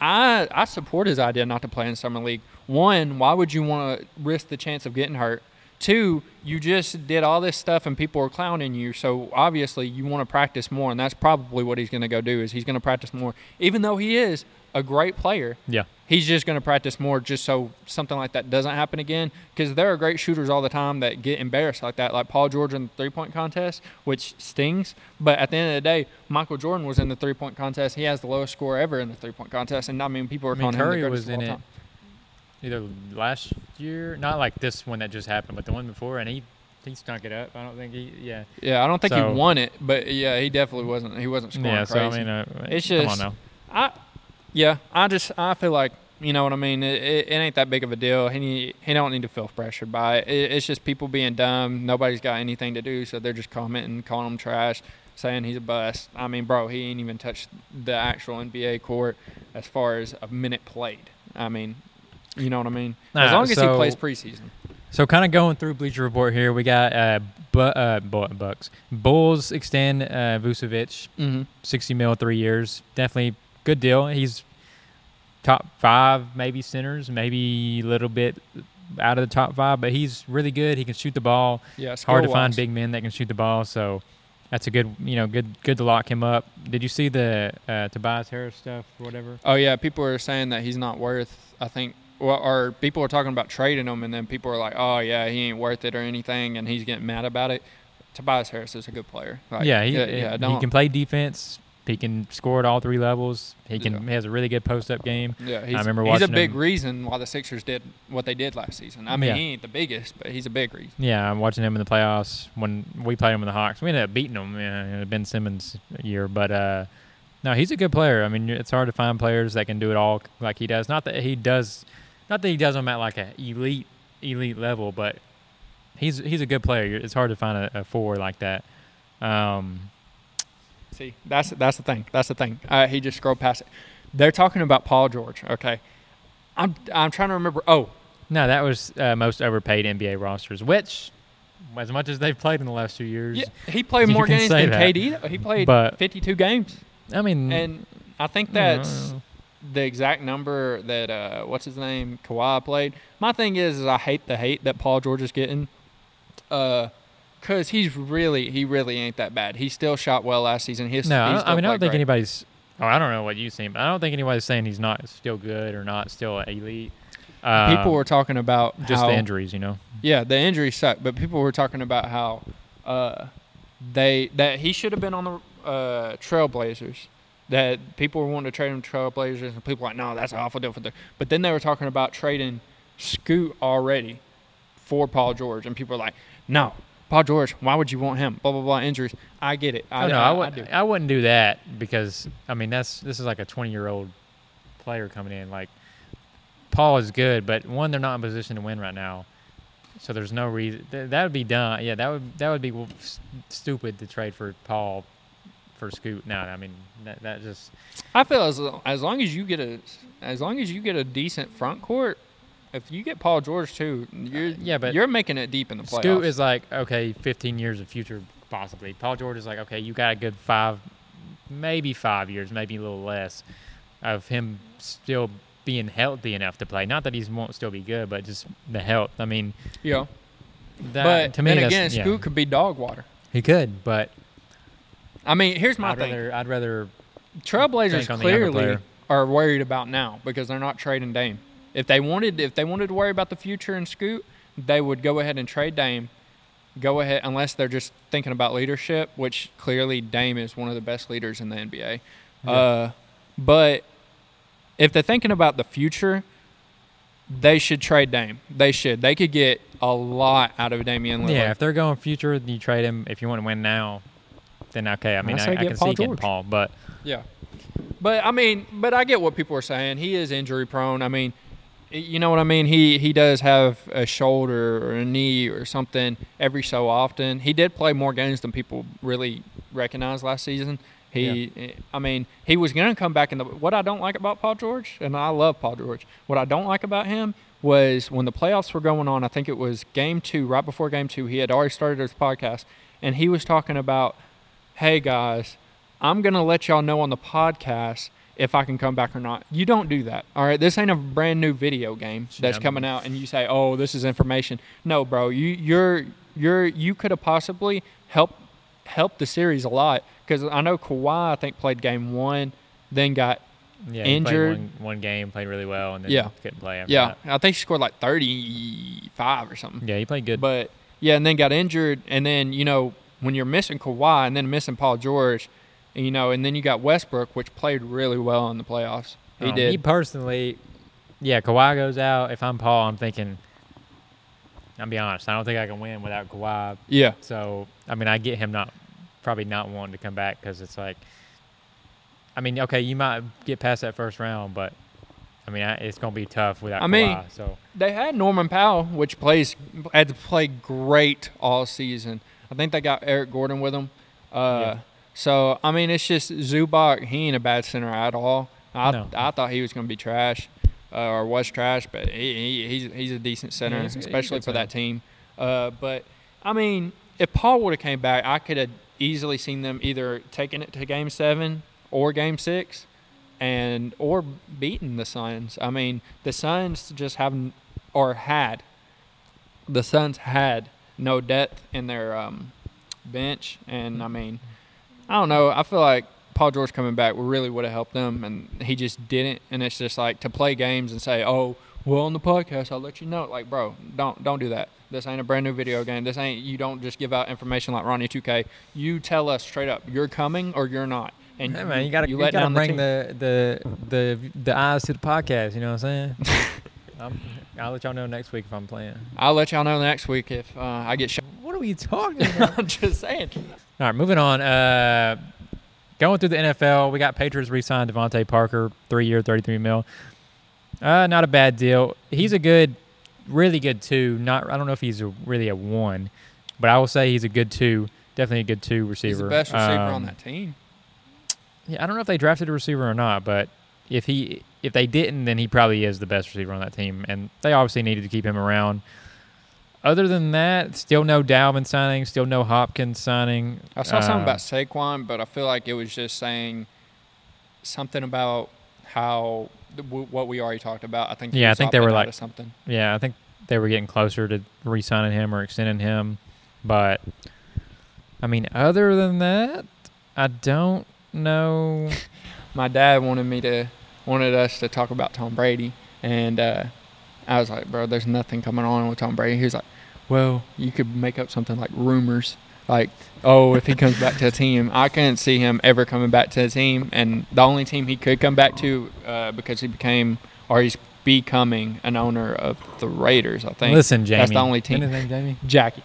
I I support his idea not to play in summer league. One, why would you want to risk the chance of getting hurt? Two, you just did all this stuff and people are clowning you, so obviously you want to practice more, and that's probably what he's going to go do. Is he's going to practice more, even though he is a great player. Yeah. He's just going to practice more, just so something like that doesn't happen again. Because there are great shooters all the time that get embarrassed like that, like Paul George in the three point contest, which stings. But at the end of the day, Michael Jordan was in the three point contest. He has the lowest score ever in the three point contest, and I mean people are I mean, calling him the Curry was in it time. either last year, not like this one that just happened, but the one before, and he he stunk it up. I don't think he, yeah, Yeah, I don't think So- he won it, but yeah, he definitely wasn't. He wasn't scoring yeah. crazy. So I mean, uh, It's come on just- now. I, yeah, I just I feel like you know what I mean. It, it, it ain't that big of a deal. He he don't need to feel pressured by it. it. It's just people being dumb. Nobody's got anything to do, so they're just commenting, calling him trash, saying he's a bust. I mean, bro, he ain't even touched the actual NBA court as far as a minute played. I mean, you know what I mean. As long as he plays preseason. So kind of going through Bleacher Report here, we got uh, bu- uh Bucks Bulls extend uh, Vucevic Mm-hmm. sixty mil three years. Definitely good deal. He's top five, maybe centers, maybe a little bit out of the top five, but he's really good. He can shoot the ball. Yeah, It's hard to find big men that can shoot the ball, so that's a good, you know, good good to lock him up. Did you see the uh, Tobias Harris stuff or whatever? Oh yeah, people are saying that he's not worth. I think, well, or people are talking about trading him, and then people are like, "Oh yeah, he ain't worth it or anything," and he's getting mad about it. Tobias Harris is a good player. Like, yeah, he, yeah, he can play defense. He can score at all three levels. He can Yeah. he has a really good post up game. yeah, he's, remember watching. he's a big him- reason why the Sixers did what they did last season. I mean, Yeah. he ain't the biggest, but he's a big reason. Yeah, I'm watching him in the playoffs when we played him in the Hawks. We ended up beating him in Ben Simmons year, but uh, no, he's a good player. I mean, it's hard to find players that can do it all like he does. Not that he does Not that he does them at like an elite elite level, but he's he's a good player. It's hard to find a, a forward like that. Um, See, that's that's the thing. That's the thing. Uh, he just scrolled past it. They're talking about Paul George. Okay, I'm I'm trying to remember. Oh, no, that was uh, most overpaid NBA rosters, which, as much as they've played in the last two years, yeah, he played more games than that. KD. He played But- 52 games, I mean, and I think that's the exact number that uh, what's his name Kawhi played. My thing is, is I hate the hate that Paul George is getting, uh, cause he's really he really ain't that bad. He still shot well last season. He's, no, I don't- I mean, I don't think great. anybody's. Oh, I don't know what you've seen, but I don't think anybody's saying he's not still good or not still elite. Uh, People were talking about just how, the injuries, you know. Yeah, the injuries suck, but people were talking about how uh, they that he should have been on the uh, Trailblazers. That people were wanting to trade him to Trailblazers, and people were like, no, that's an awful deal for the. But then they were talking about trading Scoot already for Paul George, and people were like, no, Paul George, why would you want him? Blah blah blah injuries. I get it. I, Oh, no, I, I, would, do. I, wouldn't do that because I mean that's this is like a 20 year old player coming in. Like Paul is good, but one they're not in position to win right now, so there's no reason th- that would be done. Yeah, that would that would be w- s- stupid to trade for Paul for Scoot. No, I mean that that just I feel as as long as you get a as long as you get a decent front court, if you get Paul George too, you're uh, yeah, but you're making it deep in the playoffs. Scoot is like okay, 15 years of future possibly. Paul George is like okay, you got a good five, maybe five years, maybe a little less of him still being healthy enough to play. Not that he won't still be good, but just the health. I mean, yeah. that, but to me, then again, yeah. Could be dog water. he could, but I mean, here's my I'd thing: rather I'd rather Trailblazers think on the younger clearly are worried about now because they're not trading Dame. If they wanted, if they wanted to worry about the future in Scoot, they would go ahead and trade Dame. Go ahead, unless they're just thinking about leadership, which clearly Dame is one of the best leaders in the NBA. Yeah. Uh, but if they're thinking about the future, they should trade Dame. They should. They could get a lot out of Damian Lillard. yeah. If they're going future, you trade him. If you want to win now, then okay. I mean, I I, I, can Paul see getting George. Paul, but Yeah. But I mean, but I get what people are saying. He is injury prone. I mean, you know what I mean? He he does have a shoulder or a knee or something every so often. He did play more games than people really recognized last season. He eh, I mean, he was going to come back in the what I don't like about Paul George, and I love Paul George. What I don't like about him was when the playoffs were going on, I think it was game 2, right before game 2, he had already started his podcast and he was talking about, "Hey guys, I'm going to let y'all know on the podcast if I can come back or not. You don't do that. All right. This ain't a brand new video game that's Yeah. coming out and you say, "Oh, this is information." No, bro. You you're you're you could have possibly helped helped the series a lot cuz I know Kawhi I think played game 1, then got yeah, Injured. one, one game, played really well, and then Yeah. couldn't play. After yeah, that. I think he scored like 35 or something. yeah, he played good. But yeah, and then got injured, and then you know when you're missing Kawhi and then missing Paul George, you know, and then you got Westbrook, which played really well in the playoffs. He Um, did. Me personally, yeah, Kawhi goes out. If I'm Paul, I'm thinking. I'll be honest. I don't think I can win without Kawhi. yeah, So I mean, I get him not probably not wanting to come back because it's like. I mean, okay, you might get past that first round, but I mean, I, it's gonna be tough without I mean- So they had Norman Powell, which plays had to play great all season. I think they got Eric Gordon with them. Uh, Yeah. So I mean, it's just Zubac. He ain't a bad center at all. I No. I thought he was going to be trash, uh, or was trash, but he, he he's he's a decent center, Yeah, he's a- he's a especially for that team. Uh, but I mean, if Paul would have came back, I could have easily seen them either taking it to Game Seven or Game Six, and or beating the Suns. I mean, the Suns just haven't or had the Suns had no depth in their um, bench, and I mean, I don't know. I feel like Paul George coming back really would have helped them, and he just didn't. And it's just like to play games and say, "Oh, well, on the podcast, I'll let you know." Like, bro, don't don't do that. This ain't a brand new video game. This ain't you don't just give out information like Ronnie 2K. You tell us straight up, you're coming or you're not. And hey, man, you gotta you, let gotta bring the, the the the eyes to the podcast. You know what I'm saying? I'm, I'll let y'all know next week if I'm playing. I'll let y'all know next week if uh, I get shot. What are we talking about? I'm just saying. All right, moving on. Uh, going through the NFL, we got Patriots re-signed DeVante Parker, three-year, thirty-three mil. Uh, not a bad deal. He's a good, really good two. Not I don't know if he's a, really a one, but I will say he's a good two. Definitely a good two receiver. He's the best receiver on Um, that team. Yeah, I don't know if they drafted a receiver or not, but if he if they didn't, then he probably is the best receiver on that team, and they obviously needed to keep him around. Other than that, still no Dalvin signing, still no Hopkins signing. I saw something Uh, about Saquon, but I feel like it was just saying something about how w- what we already talked about. I think. Yeah, I think they were like- something. Yeah, I think they were getting closer to re-signing him or extending him, but I mean, other than that, I don't know. My dad wanted me to wanted us to talk about Tom Brady, and uh, I was like, bro, there's nothing coming on with Tom Brady. He was like, well, you could make up something like rumors. Like, oh, if he comes back to a team, I couldn't see him ever coming back to a team. And the only team he could come back to, uh, because he became, or he's becoming an owner of the Raiders, I think. Listen, Jamie. That's the only Isn't team. his name Jamie? Jackie.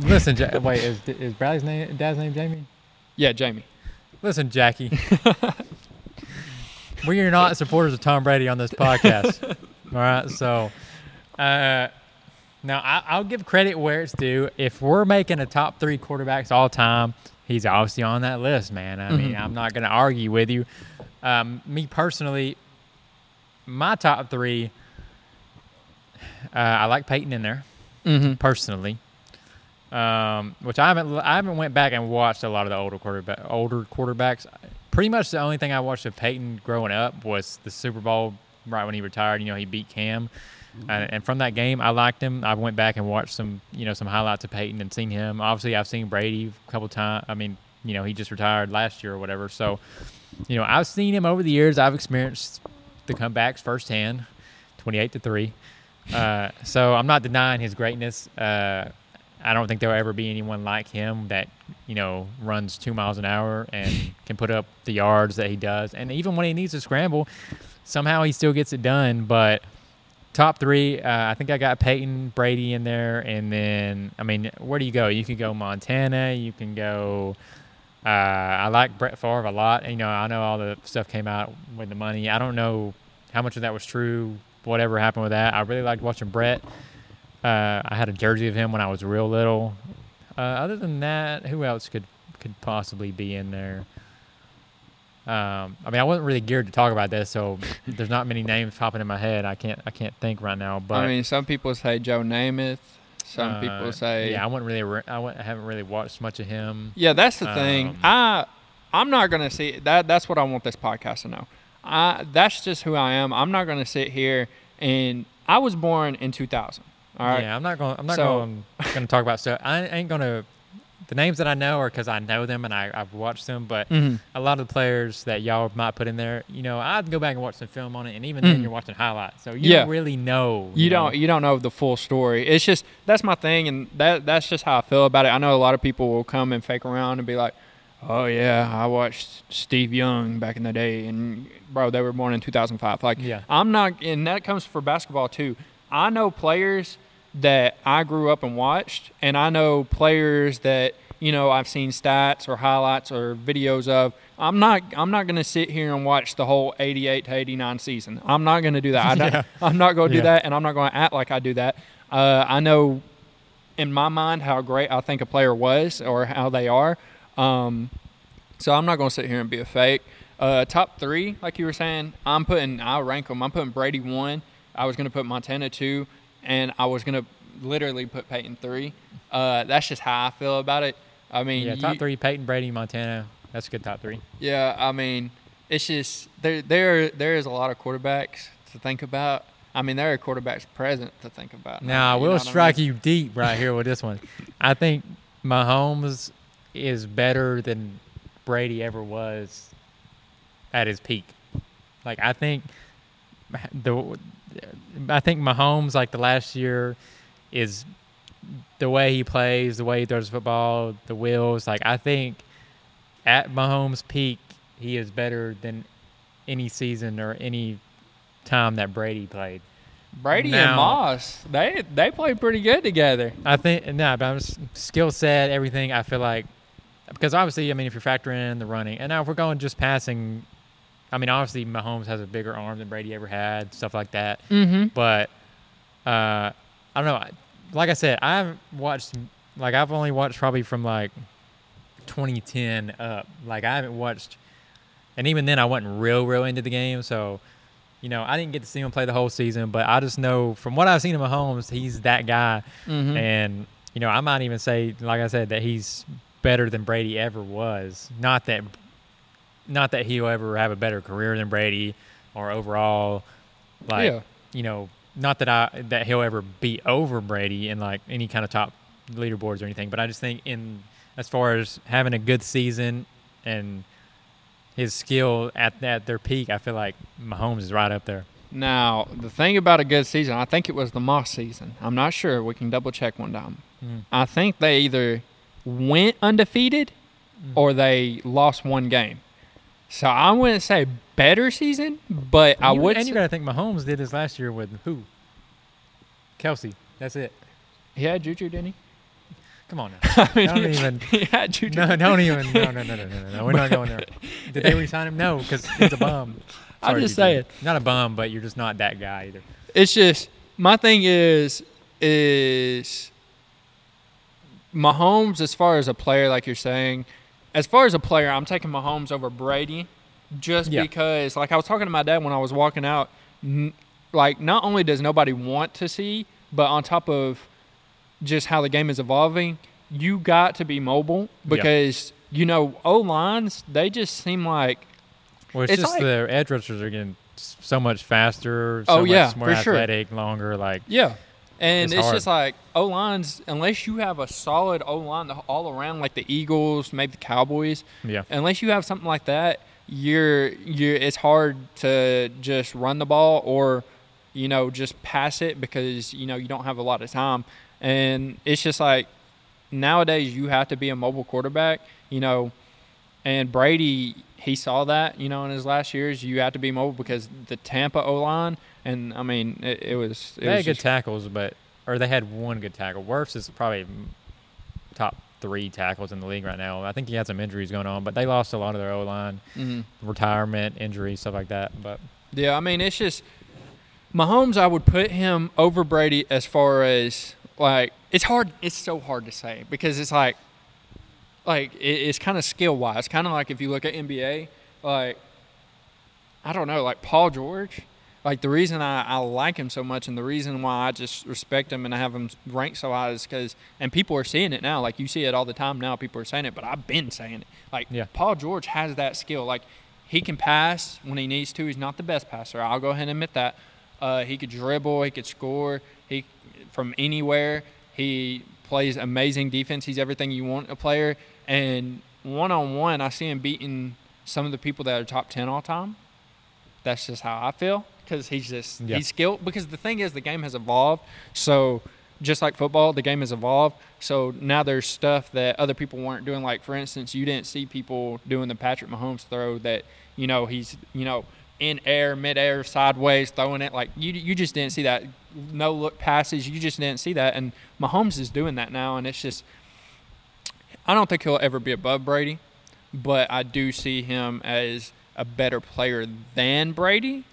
Listen, ja- wait, is, is Bradley's name, dad's name Jamie? Yeah, Jamie. Listen, Jackie. we are not supporters of Tom Brady on this podcast. All right, so uh, now I, I'll give credit where it's due. If we're making a top three quarterbacks all time, he's obviously on that list, man. I mean, Mhm. I'm not going to argue with you. Um, me personally, my top three, uh, I like Peyton in there Mm-hmm. personally. Um, which I haven't I haven't went back and watched a lot of the older quarterback older quarterbacks. Pretty much the only thing I watched of Peyton growing up was the Super Bowl right when he retired. You know, he beat Cam, and, and from that game, I liked him. I went back and watched some you know some highlights of Peyton and seen him. Obviously, I've seen Brady a couple times. I mean, you know, he just retired last year or whatever. So, you know, I've seen him over the years. I've experienced the comebacks firsthand, twenty-eight to three. Uh, so I'm not denying his greatness. Uh, I don't think there'll ever be anyone like him that you know runs two miles an hour and can put up the yards that he does. And even when he needs to scramble, somehow he still gets it done. But top three, uh, I think I got Peyton, Brady in there, and then I mean, where do you go? You can go Montana. You can go. Uh, I like Brett Favre a lot. You know, I know all the stuff came out with the money. I don't know how much of that was true. Whatever happened with that, I really liked watching Brett. Uh, I had a jersey of him when I was real little. Uh, other than that, who else could could possibly be in there? Um, I mean, I wasn't really geared to talk about this, so there's not many names popping in my head. I can't I can't think right now. But I mean, some people say Joe Namath. Some uh, people say yeah, I wouldn't really re- I, wouldn't, I haven't really watched much of him. Yeah, that's the thing. Um, I I'm not gonna see that. That's what I want this podcast to know. I that's just who I am. I'm not gonna sit here and I was born in 2000. All right. Yeah, I'm not going. I'm not So- going. Going to talk about stuff. I ain't going to. The names that I know are because I know them and I, I've watched them. But Mhm. a lot of the players that y'all might put in there, you know, I'd go back and watch some film on it, and even then Mhm. you're watching highlights, so you Yeah. don't really know. You know? don't you don't know the full story. It's just that's my thing, and that that's just how I feel about it. I know a lot of people will come and fake around and be like, "Oh yeah, I watched Steve Young back in the day," and bro, they were born in 2005. Like, Yeah. I'm not, and that comes for basketball too. I know players that I grew up and watched, and I know players that you know I've seen stats or highlights or videos of. I'm not I'm not gonna sit here and watch the whole 88 to 89 season. I'm not gonna do that. I yeah. I'm not gonna do Yeah. that, and I'm not gonna act like I do that. Uh, I know in my mind how great I think a player was or how they are. Um, so I'm not going to sit here and be a fake. Uh, top three, like you were saying, I'm putting, I'll rank them. I'm putting Brady one. I was going to put Montana two, and I was going to literally put Peyton three. Uh, that's just how I feel about it. I mean, Yeah, top you- three: Peyton, Brady, Montana. That's a good top three. Yeah, I mean, it's just there. There, there is a lot of quarterbacks to think about. I mean, there are quarterbacks present to think about. Now I will what I strike mean? you deep right here with this one. I think Mahomes is better than Brady ever was at his peak. Like I think the I think Mahomes like the last year is the way he plays, the way he throws football, the wheels. Like I think at Mahomes' peak, he is better than any season or any time that Brady played. Brady Now- and Moss, they they play pretty good together. I think no, but I'm skill set, everything. I feel like because obviously, I mean, if you're factoring in the running, and now if we're going just passing, I mean, obviously Mahomes has a bigger arm than Brady ever had, stuff like that. Mm-hmm. But uh, I don't know. Like I said, I haven't watched. Like I've only watched probably from like 2010 up. Like I haven't watched, and even then I wasn't real, real into the game. So, you know, I didn't get to see him play the whole season. But I just know from what I've seen of Mahomes, he's that guy. Mm-hmm. And you know, I might even say, like I said, that he's better than Brady ever was. Not that, not that he'll ever have a better career than Brady, or overall, like Yeah. you know, not that I that he'll ever be over Brady in like any kind of top leaderboards or anything. But I just think in as far as having a good season and his skill at at their peak, I feel like Mahomes is right up there. Now, the thing about a good season, I think it was the Moss season. I'm not sure. We can double check one time. Mm. I think they either went undefeated or they lost one game. So I wouldn't say better season, but I you, would. And you got to think Mahomes did this last year with who? Kelce. That's it. he had Juju, didn't he? Come on now. I mean, Don't even- He had Juju. No, don't even. No, no, no, no, no, no. We're not going there. Did they resign him? No, because he's a bum. I'm just saying. Not a bum, but you're just not that guy either. It's just my thing is is Mahomes as far as a player, like you're saying, as far as a player, I'm taking Mahomes over Brady, just Yeah. because, like I was talking to my dad when I was walking out, n- like not only does nobody want to see, but on top of just how the game is evolving, you got to be mobile because you know O lines they just seem like Well, it's, It's just like- the edge rushers are getting so much faster, so Oh, much yeah, more for sure. athletic, longer. Like, Yeah. And It's it's, just like O lines, unless you have a solid O line all around, like the Eagles, maybe the Cowboys, yeah, unless you have something like that, you're you're it's hard to just run the ball or you know just pass it because you know you don't have a lot of time. And it's just like nowadays you have to be a mobile quarterback, you know. And Brady, he saw that, you know, in his last years. You have to be mobile because the Tampa O line, and I mean, it, it was. It they was had good tackles, but or they had one good tackle. Worst is probably top three tackles in the league right now. I think he had some injuries going on, but they lost a lot of their O line, Mhm. retirement, injuries, stuff like that. But Yeah, I mean, it's just Mahomes. I would put him over Brady as far as like it's hard. It's so hard to say because it's like, like it, it's kind of skill wise. Kind of like if you look at NBA, like I don't know, like Paul George. Like the reason I, I like him so much and the reason why I just respect him and I have him ranked so high is because and people are seeing it now. Like you see it all the time now. People are saying it, but I've been saying it. Like Yeah. Paul George has that skill. Like he can pass when he needs to. He's not the best passer. I'll go ahead and admit that. Uh, he could dribble. He could score. He from anywhere. He plays amazing defense. He's everything you want a player. And one on one, I see him beating some of the people that are top ten all time. That's just how I feel because he's just Yeah. he's skilled. Because the thing is, the game has evolved. So just like football, the game has evolved. So now there's stuff that other people weren't doing. Like for instance, you didn't see people doing the Patrick Mahomes throw that you know he's you know in air, midair, sideways throwing it. Like you you just didn't see that. No look passes. You just didn't see that. And Mahomes is doing that now, and it's just. I don't think he'll ever be above Brady, but I do see him as a better player than Brady.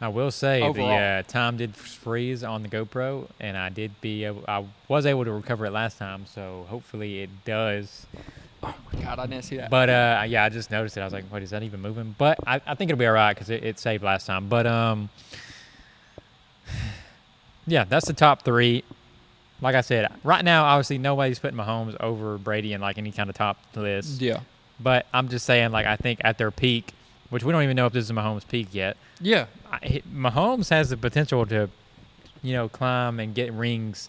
I will say Overall. the uh, time did freeze on the GoPro, and I did be able, I was able to recover it last time, so hopefully it does. Oh my God, I didn't see that. But uh, yeah, I just noticed it. I was like, "What is that even moving?" But I, I think it'll be all right because it, it saved last time. But um, yeah, that's the top three. Like I said, right now, obviously nobody's putting Mahomes over Brady in like any kind of top list. yeah, But I'm just saying, like I think at their peak, which we don't even know if this is Mahomes' peak yet. yeah, I, Mahomes has the potential to, you know, climb and get rings,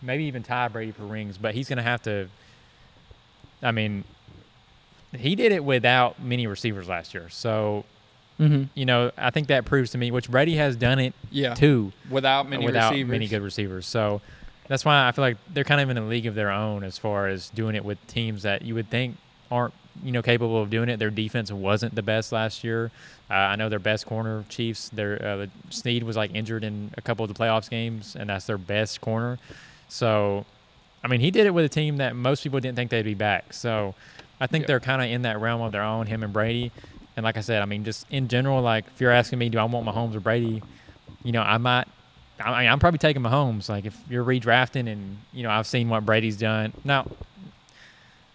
maybe even tie Brady for rings. But he's going to have to. I mean, he did it without many receivers last year, so mm-hmm. you know I think that proves to me, which Brady has done it yeah. too Without many without receivers. many good receivers. So that's why I feel like they're kind of in a league of their own as far as doing it with teams that you would think aren't you know capable of doing it. Their defense wasn't the best last year. Uh, I know their best corner Chiefs. Their uh, Sneed was like injured in a couple of the playoffs games, and that's their best corner. So, I mean, he did it with a team that most people didn't think they'd be back. So, I think Yeah. they're kind of in that realm of their own. Him and Brady. and like I said, I mean, just in general, like if you're asking me, do I want Mahomes or Brady? You know, I might. I mean, I'm probably taking Mahomes. Like if you're redrafting, and you know, I've seen what Brady's done. Now,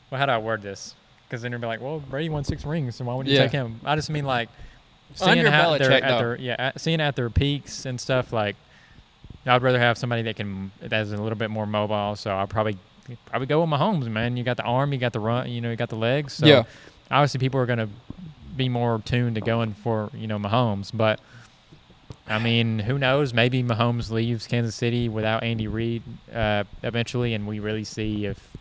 well, how do I word this? Because then you'll be like, well, Brady won six rings, so why would you Yeah. take him? I just mean like seeing Under how Belichick, at their yeah, at, seeing at their peaks and stuff. Like, I'd rather have somebody that can that's a little bit more mobile. So I'll probably probably go with Mahomes, man. You got the arm, you got the run, you know, you got the legs. So Yeah. obviously people are gonna be more tuned to going for you know Mahomes, but. I mean, who knows? Maybe Mahomes leaves Kansas City without Andy Reid uh, eventually, and we really see if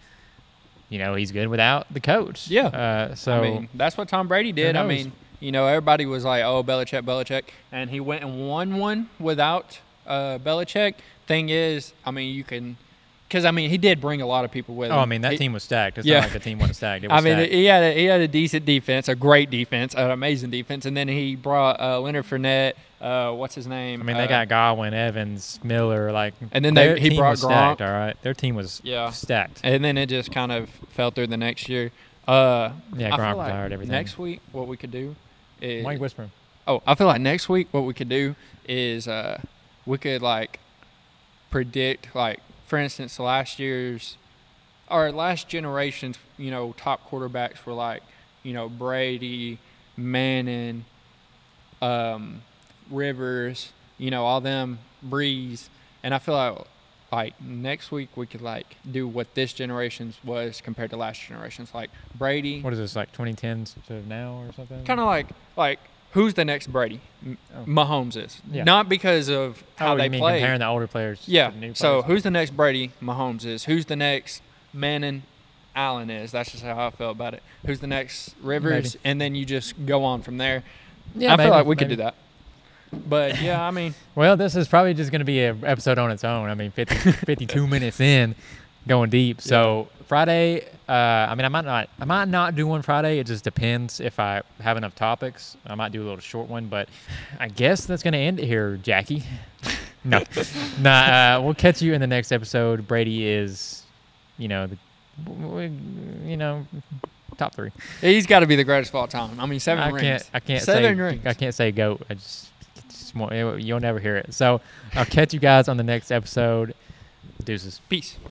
you know he's good without the coach. Yeah. Uh, so I mean, that's what Tom Brady did. I mean, you know, everybody was like, "Oh, Belichick, Belichick," and he went and won one without uh, Belichick. Thing is, I mean, you can, because I mean, he did bring a lot of people with him. oh, I mean that He- team was stacked. It's Yeah. not like the team wasn't stacked. It was I mean, stacked. he had a, he had a decent defense, a great defense, an amazing defense, and then he brought uh, Leonard Fournette. Uh, what's his name? I mean, they Uh, got Godwin, Evans, Miller, like, And then they- he brought was stacked. All right, their team was Yeah. stacked. and then it just kind of fell through the next year. Uh, Yeah, Gronk like retired everything. Next week, what we could do is Why are you whispering? Oh, I feel like next week what we could do is uh, we could like predict like for instance last year's or last generation's you know top quarterbacks were like you know Brady, Manning, um, Rivers, you know all them Brees, and I feel like like next week we could like do what this generation's was compared to last generation's like Brady, What is this like 2010s to now or something? kind of like like who's the next Brady? Oh. Mahomes is Yeah. not because of how oh, they you mean play. comparing the older players? yeah. New So who's the next Brady? Mahomes is. Who's the next Manning? Allen is. That's just how I felt about it. Who's the next Rivers? Maybe. And then you just go on from there. yeah, I feel like we could do that. But yeah, I mean, Well, this is probably just going to be an episode on its own. I mean, 50, 52 minutes in, going deep. So Friday, uh, I mean, I might not, I might not do one Friday. It just depends if I have enough topics. I might do a little short one, but I guess that's going to end it here, Jackie. no, nah. Uh, we'll catch you in the next episode. Brady is, you know, the, you know, top three. he's got to be the greatest of all time. I mean, seven I rings. can't. I can't Seven say. rings. I can't say goat. I just, more, you'll never hear it. So I'll catch you guys on the next episode. Deuces. Peace.